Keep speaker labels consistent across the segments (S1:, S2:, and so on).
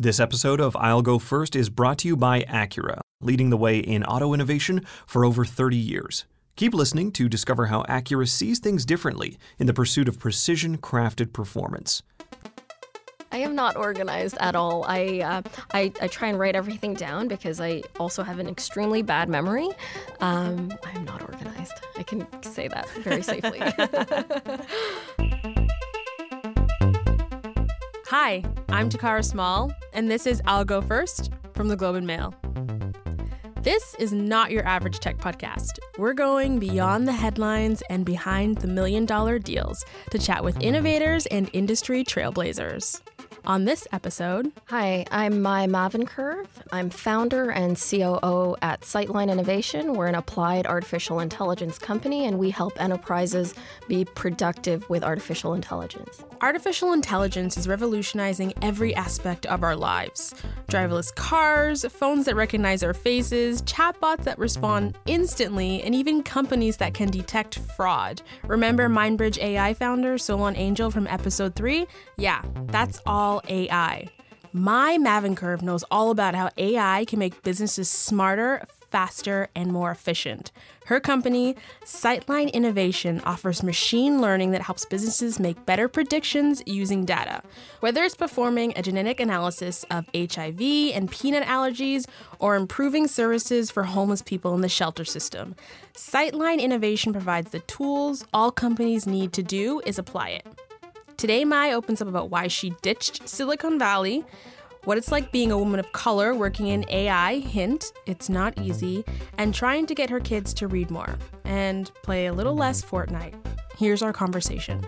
S1: This episode of I'll Go First is brought to you by Acura, leading the way in auto innovation for over 30 years. Keep listening to discover how Acura sees things differently in the pursuit of precision crafted performance.
S2: I am not organized at all. I, uh, I, I try and write everything down because I also have an extremely bad memory. Um, I'm not organized. I can say that very safely.
S3: Hi, I'm Takara Small, and this is I'll Go First from the Globe and Mail. This is not your average tech podcast. We're going beyond the headlines and behind the million dollar deals to chat with innovators and industry trailblazers. On this episode,
S2: Hi, I'm Mai Mavinkurve. I'm founder and COO at Sightline Innovation. We're an applied artificial intelligence company, and we help enterprises be productive with artificial intelligence.
S3: artificial intelligence is revolutionizing every aspect of our lives driverless cars, phones that recognize our faces, chatbots that respond instantly, and even companies that can detect fraud. Remember Mindbridge AI founder Solon Angel from episode 3? Yeah, that's all AI. Mai Mavinkurve knows all about how AI can make businesses smarter, faster, and more efficient. Her company, Sightline Innovation, offers machine learning that helps businesses make better predictions using data. Whether it's performing a genetic analysis of HIV and peanut allergies or improving services for homeless people in the shelter system, Sightline Innovation provides the tools all companies need to do is apply it. Today, Mai opens up about why she ditched Silicon Valley, what it's like being a woman of color working in AI, hint, it's not easy, and trying to get her kids to read more and play a little less Fortnite. Here's our conversation.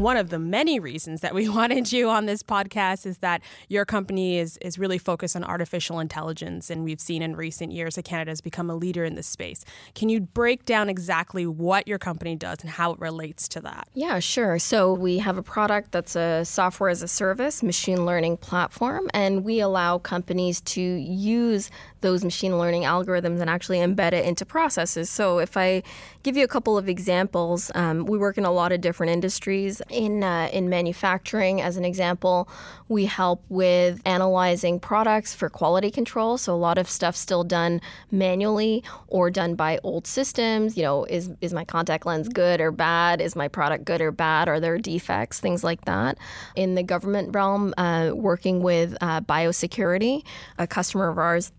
S3: One of the many reasons that we wanted you on this podcast is that your company is is really focused on artificial intelligence, and we've seen in recent years that Canada has become a leader in this space. Can you break down exactly what your company does and how it relates to that?
S2: Yeah, sure. So we have a product that's a software as a service machine learning platform, and we allow companies to use those machine learning algorithms and actually embed it into processes. So if I give you a couple of examples, um, we work in a lot of different industries. In uh, in manufacturing, as an example, we help with analyzing products for quality control. So a lot of stuff still done manually or done by old systems. You know, is is my contact lens good or bad? Is my product good or bad? Are there defects? Things like that. In the government realm, uh, working with uh, biosecurity, a customer of ours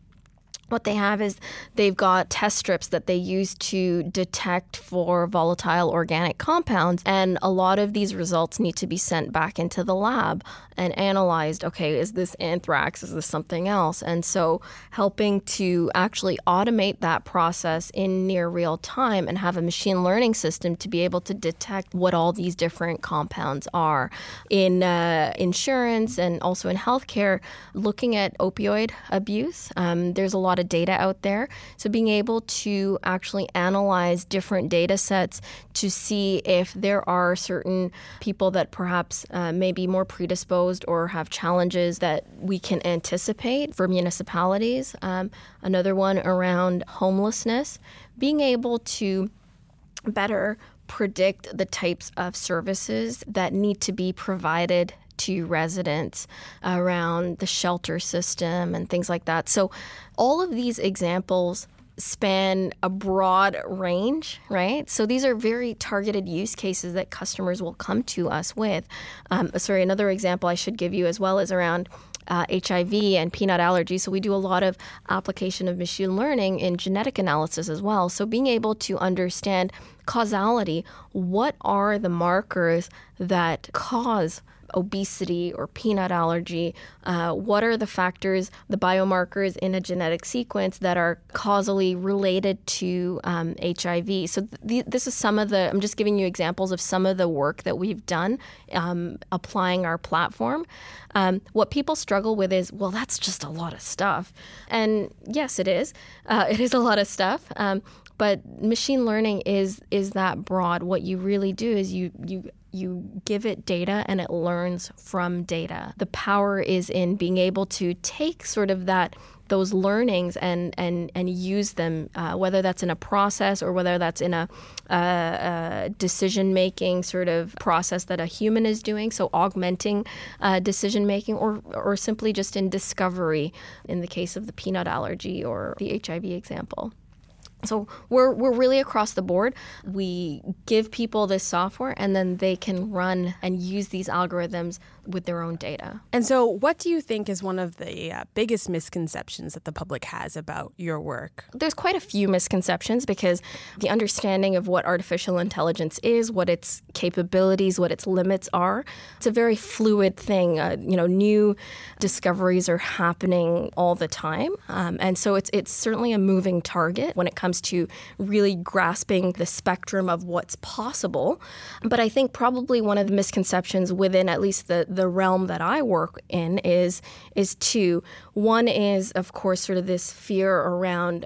S2: what they have is they've got test strips that they use to detect for volatile organic compounds. And a lot of these results need to be sent back into the lab and analyzed. Okay, is this anthrax? Is this something else? And so helping to actually automate that process in near real time and have a machine learning system to be able to detect what all these different compounds are. In uh, insurance and also in healthcare, looking at opioid abuse, um, there's a lot of data out there. So being able to actually analyze different data sets to see if there are certain people that perhaps uh, may be more predisposed or have challenges that we can anticipate for municipalities. Um, another one around homelessness, being able to better predict the types of services that need to be provided to residents around the shelter system and things like that. So, all of these examples span a broad range, right? So these are very targeted use cases that customers will come to us with. Um, sorry, another example I should give you as well is around uh, HIV and peanut allergy. So we do a lot of application of machine learning in genetic analysis as well. So being able to understand causality, what are the markers that cause obesity or peanut allergy? Uh, what are the factors, the biomarkers in a genetic sequence that are causally related to um, HIV? So th- this is some of the. I'm just giving you examples of some of the work that we've done um, applying our platform. Um, what people struggle with is, well, that's just a lot of stuff, and yes, it is. Uh, it is a lot of stuff. Um, but machine learning is is that broad. What you really do is you you you give it data and it learns from data. The power is in being able to take sort of that those learnings and and and use them, uh, whether that's in a process or whether that's in a, a decision making sort of process that a human is doing. So augmenting uh, decision making, or or simply just in discovery, in the case of the peanut allergy or the HIV example. So we're we're really across the board. We give people this software and then they can run and use these algorithms with their own data.
S3: And so what do you think is one of the uh, biggest misconceptions that the public has about your work?
S2: There's quite a few misconceptions because the understanding of what artificial intelligence is, what its capabilities, what its limits are, it's a very fluid thing. Uh, you know, new discoveries are happening all the time. Um, and so it's it's certainly a moving target when it comes to really grasping the spectrum of what's possible. But I think probably one of the misconceptions within at least the, the realm that I work in is is two. One is, of course, sort of this fear around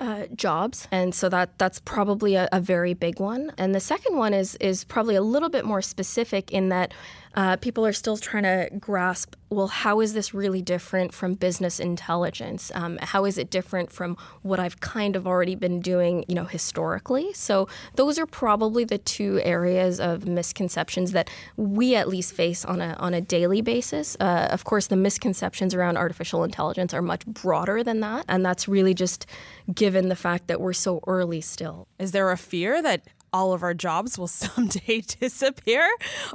S2: uh, jobs, and so that that's probably a, a, very big one. And the second one is is probably a little bit more specific in that uh, people are still trying to grasp well, how is this really different from business intelligence? Um, how is it different from what I've kind of already been doing, you know, historically? So those are probably the two areas of misconceptions that we at least face on a on a daily basis. Uh, of course, the misconceptions around artificial intelligence are much broader than that, and that's really just given the fact that we're so early still.
S3: Is there a fear that all of our jobs will someday disappear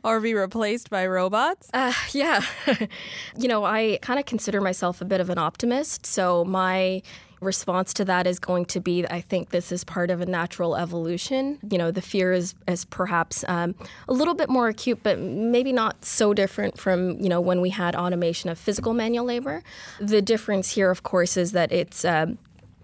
S3: or be replaced by robots?
S2: Uh, yeah. you know, I kind of consider myself a bit of an optimist. So my response to that is going to be I think this is part of a natural evolution. You know, the fear is, is perhaps um, a little bit more acute, but maybe not so different from, you know, when we had automation of physical manual labor. The difference here, of course, is that it's um,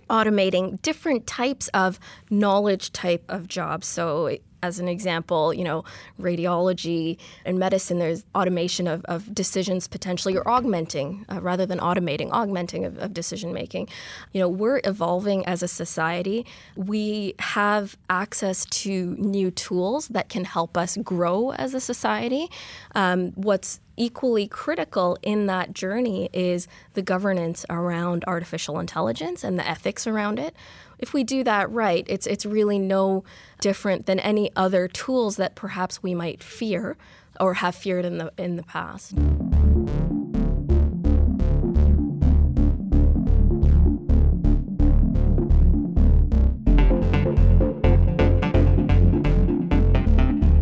S2: automating different types of knowledge type of jobs. So as an example, you know, radiology and medicine, there's automation of, of decisions potentially or augmenting uh, rather than automating, augmenting of, of decision making. You know, we're evolving as a society. We have access to new tools that can help us grow as a society. Um, what's equally critical in that journey is the governance around artificial intelligence and the ethics around it. If we do that right, it's it's really no different than any other tools that perhaps we might fear or have feared in the in the past.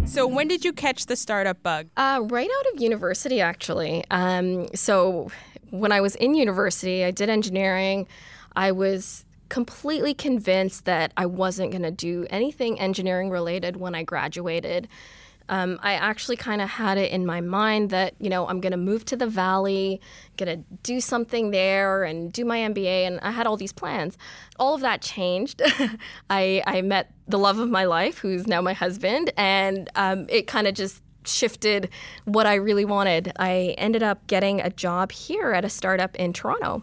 S3: So when did you catch the startup bug?
S2: Uh, right out of university, actually. Um, so when I was in university, I did engineering. I was completely convinced that I wasn't going to do anything engineering related when I graduated. Um, I actually kind of had it in my mind that, you know, I'm going to move to the Valley, going to do something there and do my MBA. And I had all these plans. All of that changed. I, I met the love of my life, who's now my husband, and um, it kind of just shifted what I really wanted. I ended up getting a job here at a startup in Toronto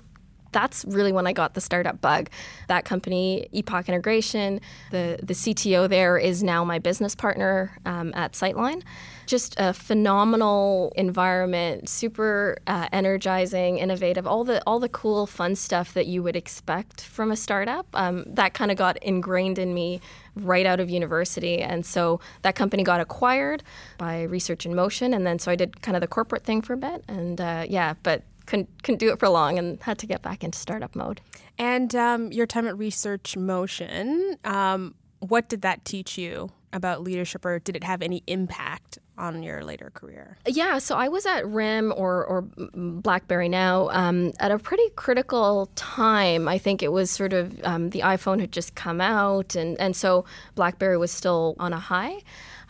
S2: that's really when I got the startup bug. That company, Epoch Integration, the, the CTO there is now my business partner um, at Sightline. Just a phenomenal environment, super uh, energizing, innovative, all the all the cool, fun stuff that you would expect from a startup. Um, that kind of got ingrained in me right out of university. And so that company got acquired by Research in Motion. And then so I did kind of the corporate thing for a bit. And uh, yeah, but couldn't couldn't do it for long and had to get back into startup mode.
S3: And um, your time at Research Motion, um, what did that teach you about leadership, or did it have any impact on your later career?
S2: Yeah, so I was at RIM or, or BlackBerry now um, at a pretty critical time. I think it was sort of um, the iPhone had just come out, and, and so BlackBerry was still on a high.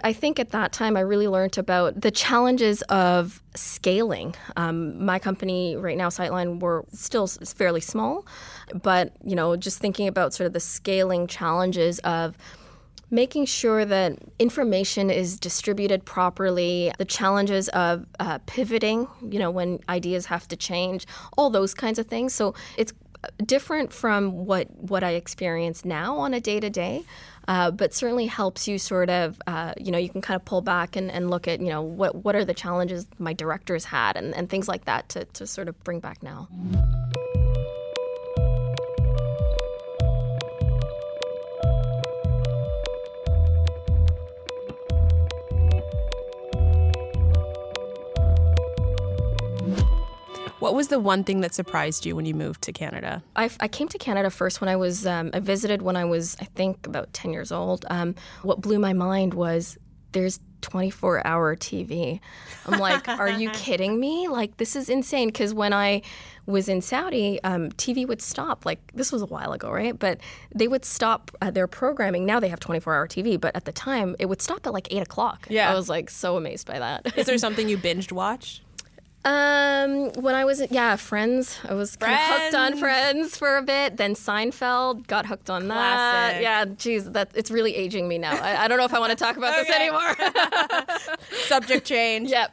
S2: I think at that time I really learned about the challenges of scaling. Um, my company right now, Sightline, we're still fairly small, but you know, just thinking about sort of the scaling challenges of making sure that information is distributed properly, the challenges of uh, pivoting, you know, when ideas have to change, all those kinds of things. So it's different from what what I experience now on a day to day. but certainly helps you sort of, uh, you know, you can kind of pull back and, and look at, you know, what, what are the challenges my directors had and, and things like that to, to sort of bring back now.
S3: What was the one thing that surprised you when you moved to Canada?
S2: I, I came to Canada first when I was, um, I visited when I was, I think, about 10 years old. Um, what blew my mind was there's 24 hour TV. I'm like, are you kidding me? Like, this is insane. Because when I was in Saudi, um, TV would stop. Like, this was a while ago, right? But they would stop uh, their programming. Now they have 24 hour TV, but at the time, it would stop at like 8 o'clock.
S3: Yeah.
S2: I was like so amazed by that.
S3: Is there something you binged watched?
S2: Um, when I was yeah, Friends. I was kind of hooked on Friends for a bit. Then Seinfeld got hooked on that. Yeah, geez, that it's really aging me now. I, I don't know if I want to talk about this anymore.
S3: Subject change.
S2: yep.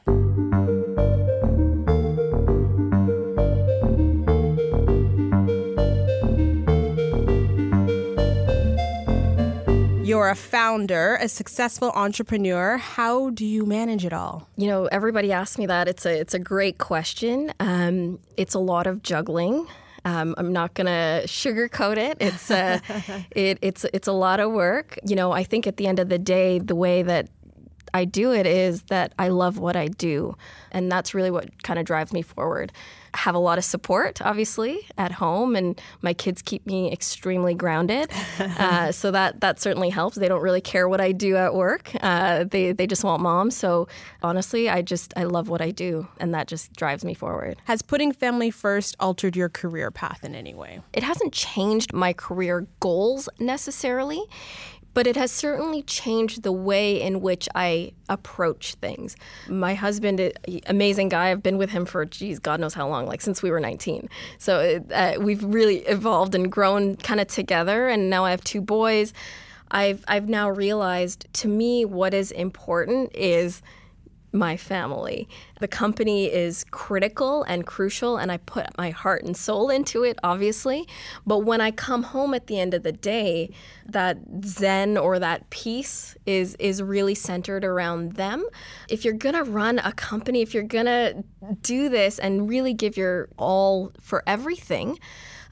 S3: You're a founder, a successful entrepreneur. How do you manage it all?
S2: You know, everybody asks me that. It's a it's a great question. Um, it's a lot of juggling. Um, I'm not gonna sugarcoat it. It's a, it, it's it's a lot of work. You know, I think at the end of the day, the way that I do it is that I love what I do, and that's really what kind of drives me forward. I have a lot of support, obviously, at home, and my kids keep me extremely grounded. uh, so that that certainly helps. They don't really care what I do at work. Uh, they they just want mom. So honestly, I just I love what I do, and that just drives me forward.
S3: Has putting family first altered your career path in any way?
S2: It hasn't changed my career goals necessarily, but it has certainly changed the way in which I approach things. My husband, amazing guy, I've been with him for, geez, God knows how long, like since we were 19. So it, uh, we've really evolved and grown kind of together, and now I have two boys. I've, I've now realized to me what is important is my family. The company is critical and crucial, and I put my heart and soul into it, obviously. But when I come home at the end of the day, that zen or that peace is is really centered around them. If you're gonna run a company, if you're gonna do this and really give your all for everything,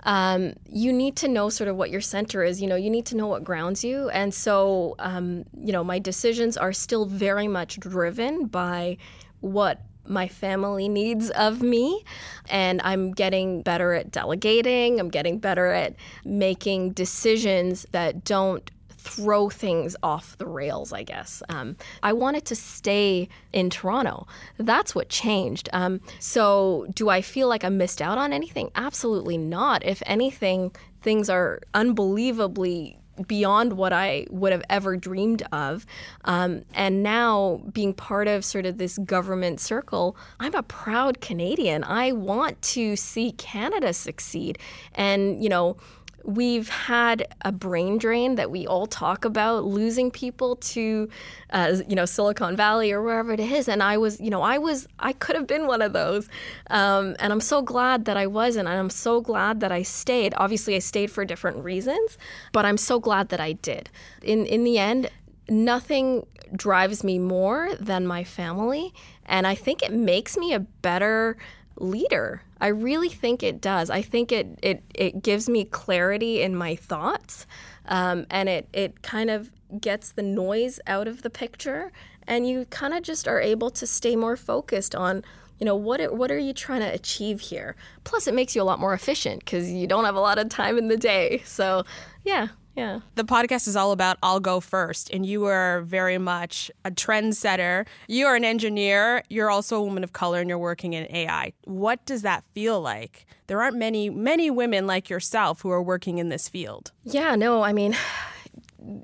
S2: um, you need to know sort of what your center is. You know, you need to know what grounds you. And so, um, you know, my decisions are still very much driven by what my family needs of me. And I'm getting better at delegating, I'm getting better at making decisions that don't throw things off the rails, I guess. Um, I wanted to stay in Toronto. That's what changed. Um, so, do I feel like I missed out on anything? Absolutely not. If anything, things are unbelievably beyond what I would have ever dreamed of. Um, and now, being part of sort of this government circle, I'm a proud Canadian. I want to see Canada succeed. And, you know, We've had a brain drain that we all talk about, losing people to, uh, you know, Silicon Valley or wherever it is. And I was, you know, I was, I could have been one of those. Um, and I'm so glad that I wasn't. And I'm so glad that I stayed. Obviously, I stayed for different reasons, but I'm so glad that I did. In in the end, nothing drives me more than my family, and I think it makes me a better leader. I really think it does. I think it it, it gives me clarity in my thoughts, um, and it it kind of gets the noise out of the picture, and you kind of just are able to stay more focused on. You know what? It, what are you trying to achieve here? Plus, it makes you a lot more efficient because you don't have a lot of time in the day. So, yeah, yeah.
S3: The podcast is all about I'll go first, and you are very much a trendsetter. You are an engineer. You're also a woman of color, and you're working in AI. What does that feel like? There aren't many many women like yourself who are working in this field.
S2: Yeah, no, I mean,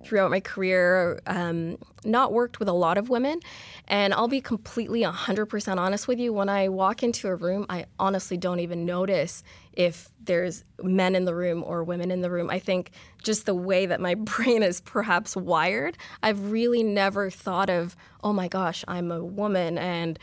S2: throughout my career, um, not worked with a lot of women. And I'll be completely 100% honest with you. When I walk into a room, I honestly don't even notice if there's men in the room or women in the room. I think just the way that my brain is perhaps wired, I've really never thought of, oh my gosh, I'm a woman and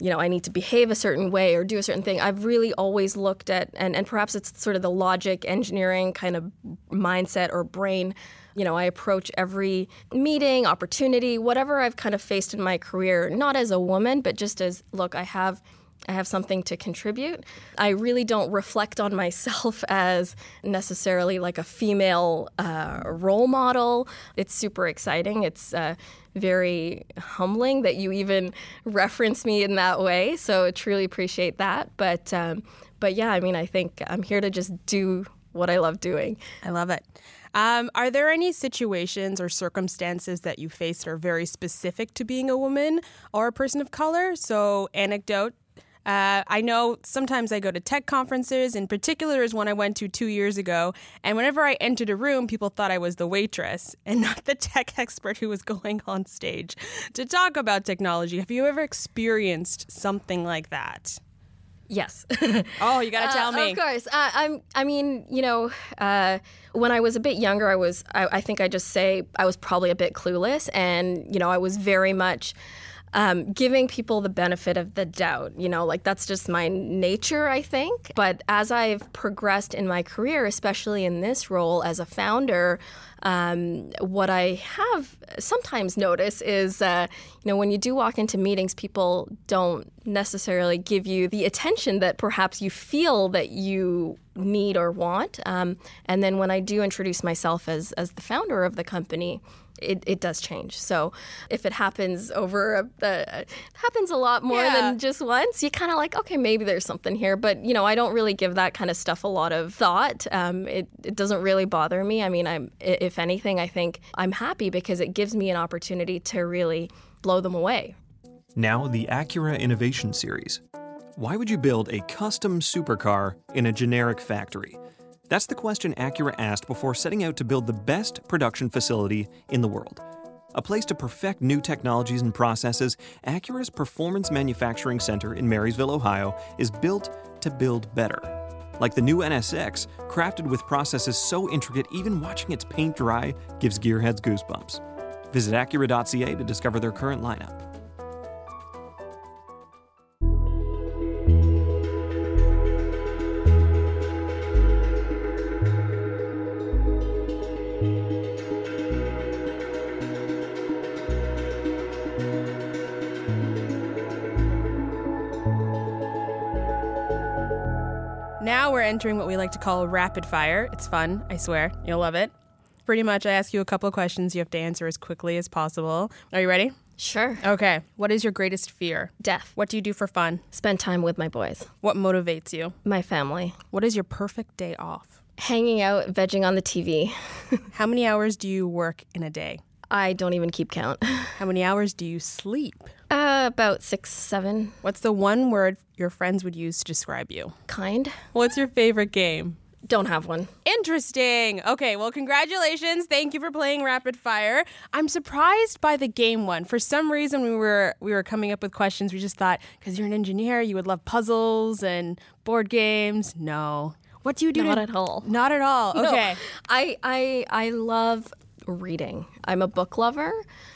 S2: you know, I need to behave a certain way or do a certain thing. I've really always looked at, and, and perhaps it's sort of the logic, engineering kind of mindset or brain. You know, I approach every meeting, opportunity, whatever I've kind of faced in my career, not as a woman, but just as, look, I have I have something to contribute. I really don't reflect on myself as necessarily like a female uh, role model. It's super exciting. It's uh, very humbling that you even reference me in that way. So I truly appreciate that. But um, but yeah, I mean, I think I'm here to just do what I love doing.
S3: I love it. Um, are there any situations or circumstances that you face that are very specific to being a woman or a person of color? So, anecdote uh, I know sometimes I go to tech conferences. In particular, is one I went to two years ago. And whenever I entered a room, people thought I was the waitress and not the tech expert who was going on stage to talk about technology. Have you ever experienced something like that?
S2: Yes.
S3: oh, you got to tell uh,
S2: me. Of course. Uh, I'm. I mean, you know, uh, when I was a bit younger, I was. I, I think I just say I was probably a bit clueless, and you know, I was very much um, giving people the benefit of the doubt. You know, like that's just my nature, I think. But as I've progressed in my career, especially in this role as a founder, um, what I have sometimes noticed is, uh, you know, when you do walk into meetings, people don't necessarily give you the attention that perhaps you feel that you need or want. Um, and then when I do introduce myself as as the founder of the company, it, it does change. So if it happens over a, uh, happens a lot more yeah. than just once, you kind of like, okay, maybe there's something here. But you know, I don't really give that kind of stuff a lot of thought. Um, it, it doesn't really bother me. I mean, I'm if anything, I think I'm happy because it gives me an opportunity to really blow them away.
S1: Now the Acura Innovation Series. Why would you build a custom supercar in a generic factory? That's the question Acura asked before setting out to build the best production facility in the world. A place to perfect new technologies and processes, Acura's Performance Manufacturing Center in Marysville, Ohio, is built to build better. Like the new NSX, crafted with processes so intricate even watching its paint dry gives gearheads goosebumps. Visit Acura.ca to discover their current lineup.
S3: Entering what we like to call rapid fire. It's fun, I swear. You'll love it. Pretty much, I ask you a couple of questions. You have to answer as quickly as possible. Are you ready?
S2: Sure.
S3: Okay. What is your greatest fear?
S2: Death.
S3: What do you do for fun?
S2: Spend time with my boys.
S3: What motivates you?
S2: My family.
S3: What is your perfect day off?
S2: Hanging out, vegging on the TV.
S3: How many hours do you work in a day?
S2: I don't even keep count.
S3: How many hours do you sleep?
S2: Uh, about six, seven.
S3: What's the one word your friends would use to describe you?
S2: Kind.
S3: What's your favorite game?
S2: Don't have one.
S3: Interesting. Okay, well, congratulations. Thank you for playing Rapid Fire. I'm surprised by the game one. For some reason, we were we were coming up with questions. We just thought because you're an engineer, you would love puzzles and board games. No. What do you do?
S2: Not
S3: to,
S2: at all.
S3: Not at all. Okay.
S2: No. I I I love reading. I'm a book lover.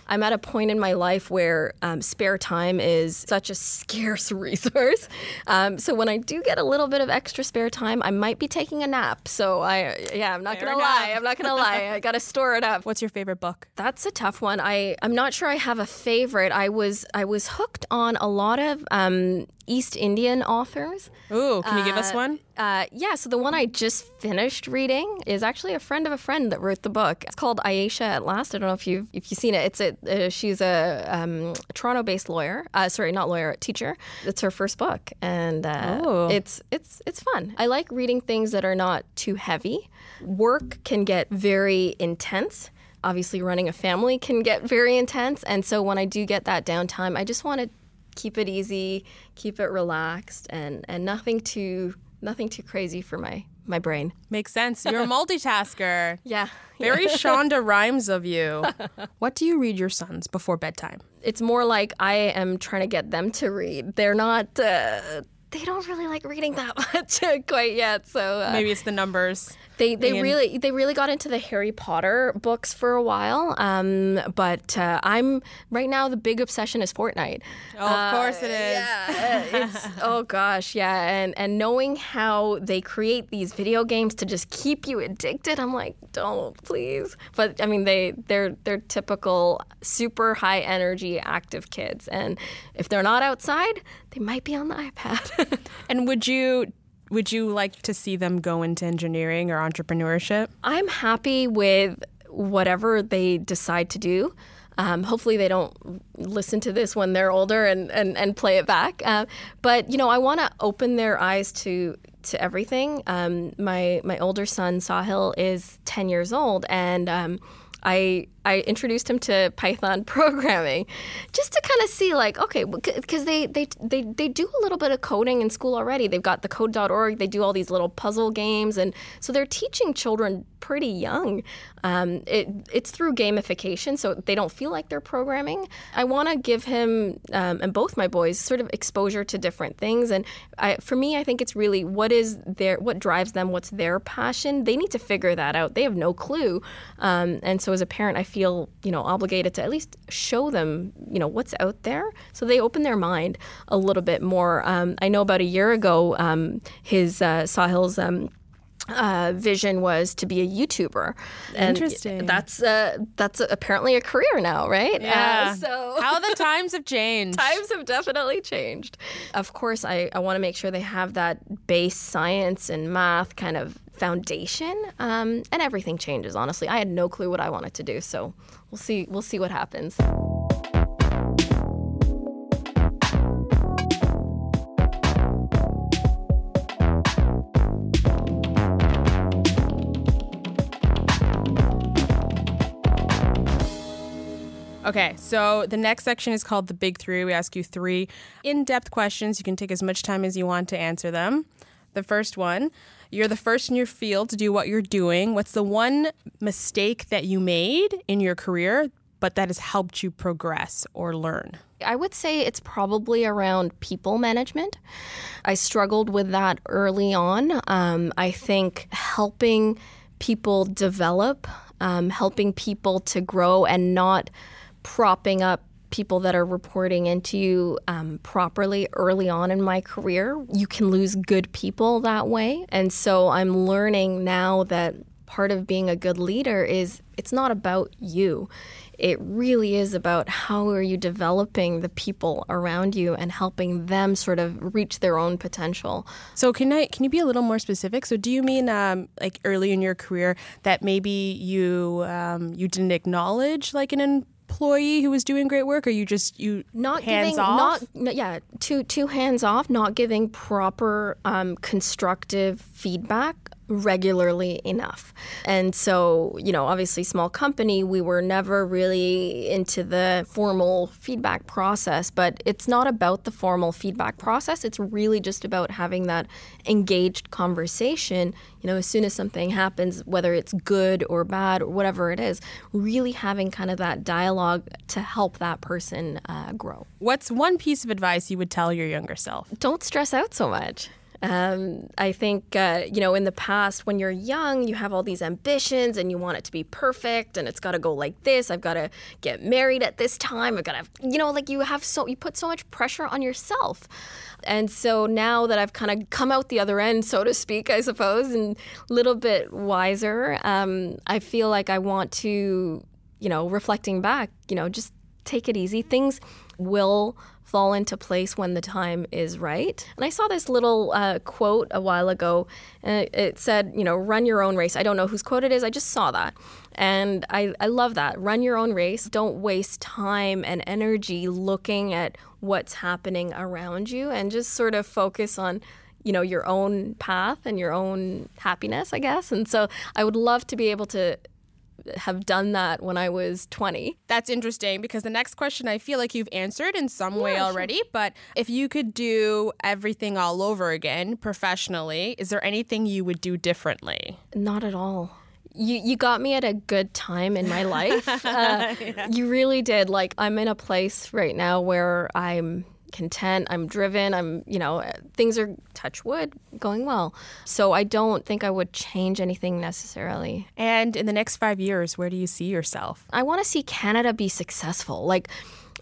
S2: I'm at a point in my life where um, spare time is such a scarce resource. Um, so when I do get a little bit of extra spare time, I might be taking a nap. So I, yeah, I'm not Fair gonna enough. lie. I'm not gonna lie. I gotta store it up.
S3: What's your favorite book?
S2: That's a tough one. I I'm not sure I have a favorite. I was I was hooked on a lot of um, East Indian authors.
S3: Ooh, can you give us uh, one?
S2: Uh, yeah, so the one I just finished reading is actually a friend of a friend that wrote the book. It's called Ayesha at Last. I don't know if you've if you've seen it. It's a uh, she's a, um, Toronto-based lawyer. Uh, sorry, not lawyer, teacher. It's her first book, and uh, it's it's it's fun. I like reading things that are not too heavy. Work can get very intense obviously running a family can get very intense and so when i do get that downtime i just want to keep it easy, keep it relaxed, and and nothing too nothing too crazy for my my brain.
S3: Makes sense. You're a multitasker.
S2: yeah.
S3: Very Shonda Rhimes of you. What do you read your sons before bedtime?
S2: It's more like I am trying to get them to read. They're not. Uh, they don't really like reading that much quite yet. So uh,
S3: Maybe it's the numbers.
S2: They they
S3: Ian.
S2: really they really got into the Harry Potter books for a while. Um, but uh, I'm right now the big obsession is Fortnite.
S3: Oh, of course it is.
S2: Yeah, it's oh gosh, yeah, and and knowing how they create these video games to just keep you addicted, I'm like, don't please. But I mean, they they're they're typical super high energy active kids, and if they're not outside, they might be on the iPad.
S3: And would you would you like to see them go into engineering or entrepreneurship?
S2: I'm happy with whatever they decide to do. Um, hopefully, they don't listen to this when they're older and, and, and play it back. Uh, but you know, I want to open their eyes to to everything. Um, my my older son Sahil is ten years old, and um, I I introduced him to Python programming, just to kind of see like okay, because they, they they they do a little bit of coding in school already. They've got the Code.org. They do all these little puzzle games, and so they're teaching children pretty young. Um, it, it's through gamification, so they don't feel like they're programming. I want to give him um, and both my boys sort of exposure to different things, and I, for me, I think it's really what is their what drives them, what's their passion. They need to figure that out. They have no clue, um, and so as a parent, I feel you know obligated to at least show them you know what's out there, so they open their mind a little bit more. Um, I know about a year ago, um, his uh, Sahil's. Um, uh, vision was to be a YouTuber. And
S3: Interesting.
S2: That's uh, that's apparently a career now, right? Uh, so
S3: how the times have changed.
S2: times have definitely changed. Of course, I, I want to make sure they have that base science and math kind of foundation, um, and everything changes. Honestly, I had no clue what I wanted to do, so we'll see. We'll see what happens.
S3: Okay, so the next section is called the Big Three. We ask you three in depth questions. You can take as much time as you want to answer them. The first one you're the first in your field to do what you're doing. What's the one mistake that you made in your career, but that has helped you progress or learn?
S2: I would say it's probably around people management. I struggled with that early on. Um, I think helping people develop, um, helping people to grow, and not propping up people that are reporting into you um, properly early on in my career. You can lose good people that way. And so I'm learning now that part of being a good leader is it's not about you. It really is about how are you developing the people around you and helping them sort of reach their own potential.
S3: So can I can you be a little more specific? So do you mean um, like early in your career that maybe you um, you didn't acknowledge like an employee who was doing great work, or you just you
S2: not
S3: hands
S2: giving
S3: off?
S2: not yeah two two hands off not giving proper um, constructive feedback regularly enough and so you know obviously small company we were never really into the formal feedback process but it's not about the formal feedback process it's really just about having that engaged conversation you know as soon as something happens whether it's good or bad or whatever it is really having kind of that dialogue to help that person uh, grow
S3: What's one piece of advice you would tell your younger self?
S2: don't stress out so much. Um, I think, uh, you know, in the past, when you're young, you have all these ambitions and you want it to be perfect and it's got to go like this. I've got to get married at this time. I've got to, you know, like you have so, you put so much pressure on yourself. And so now that I've kind of come out the other end, so to speak, I suppose, and a little bit wiser, um, I feel like I want to, you know, reflecting back, you know, just take it easy. Things will fall into place when the time is right. And I saw this little uh, quote a while ago, and it, said, you know, run your own race. I don't know whose quote it is, I just saw that. And I, I love that. Run your own race. Don't waste time and energy looking at what's happening around you and just sort of focus on you know your own path and your own happiness i guess and so i would love to be able to have done that when i was 20
S3: That's interesting because the next question I feel like you've answered in some way already. But if you could do everything all over again professionally, is there anything you would do differently?
S2: Not at all. You you got me at a good time in my life. Uh, You really did. Like I'm in a place right now where I'm content. I'm driven. I'm, you know, things are, touch wood, going well. So I don't think I would change anything necessarily.
S3: And in the next five years, where do you see yourself?
S2: I want to see Canada be successful. Like,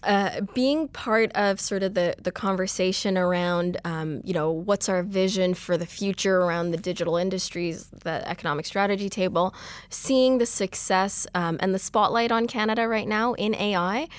S2: uh, being part of sort of the, the conversation around, um, you know, what's our vision for the future around the digital industries, the economic strategy table, seeing the success um, and the spotlight on Canada right now in AI,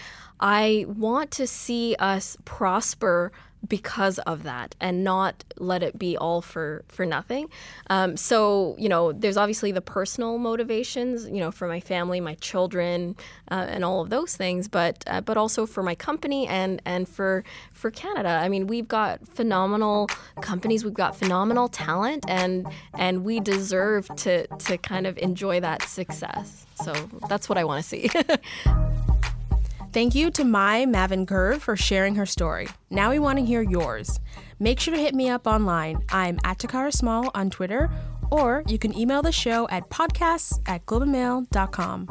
S2: I want to see us prosper because of that and not let it be all for for nothing. Um, so you know there's obviously the personal motivations you know for my family my children uh, and all of those things but uh, but also for my company and and for for Canada. I mean we've got phenomenal companies we've got phenomenal talent and and we deserve to to kind of enjoy that success. So that's what I want to see
S3: Thank you to Mai Mavinkurve for sharing her story. Now we want to hear yours. Make sure to hit me up online. I'm at Takara Small on Twitter, or you can email the show at podcasts at globeandmail.com.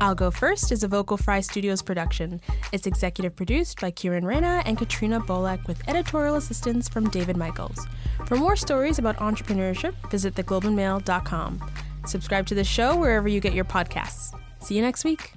S3: I'll Go First is a Vocal Fry Studios production. It's executive produced by Kieran Reyna and Katrina Bolek with editorial assistance from David Michaels. For more stories about entrepreneurship, visit theglobeandmail.com. Subscribe to the show wherever you get your podcasts. See you next week.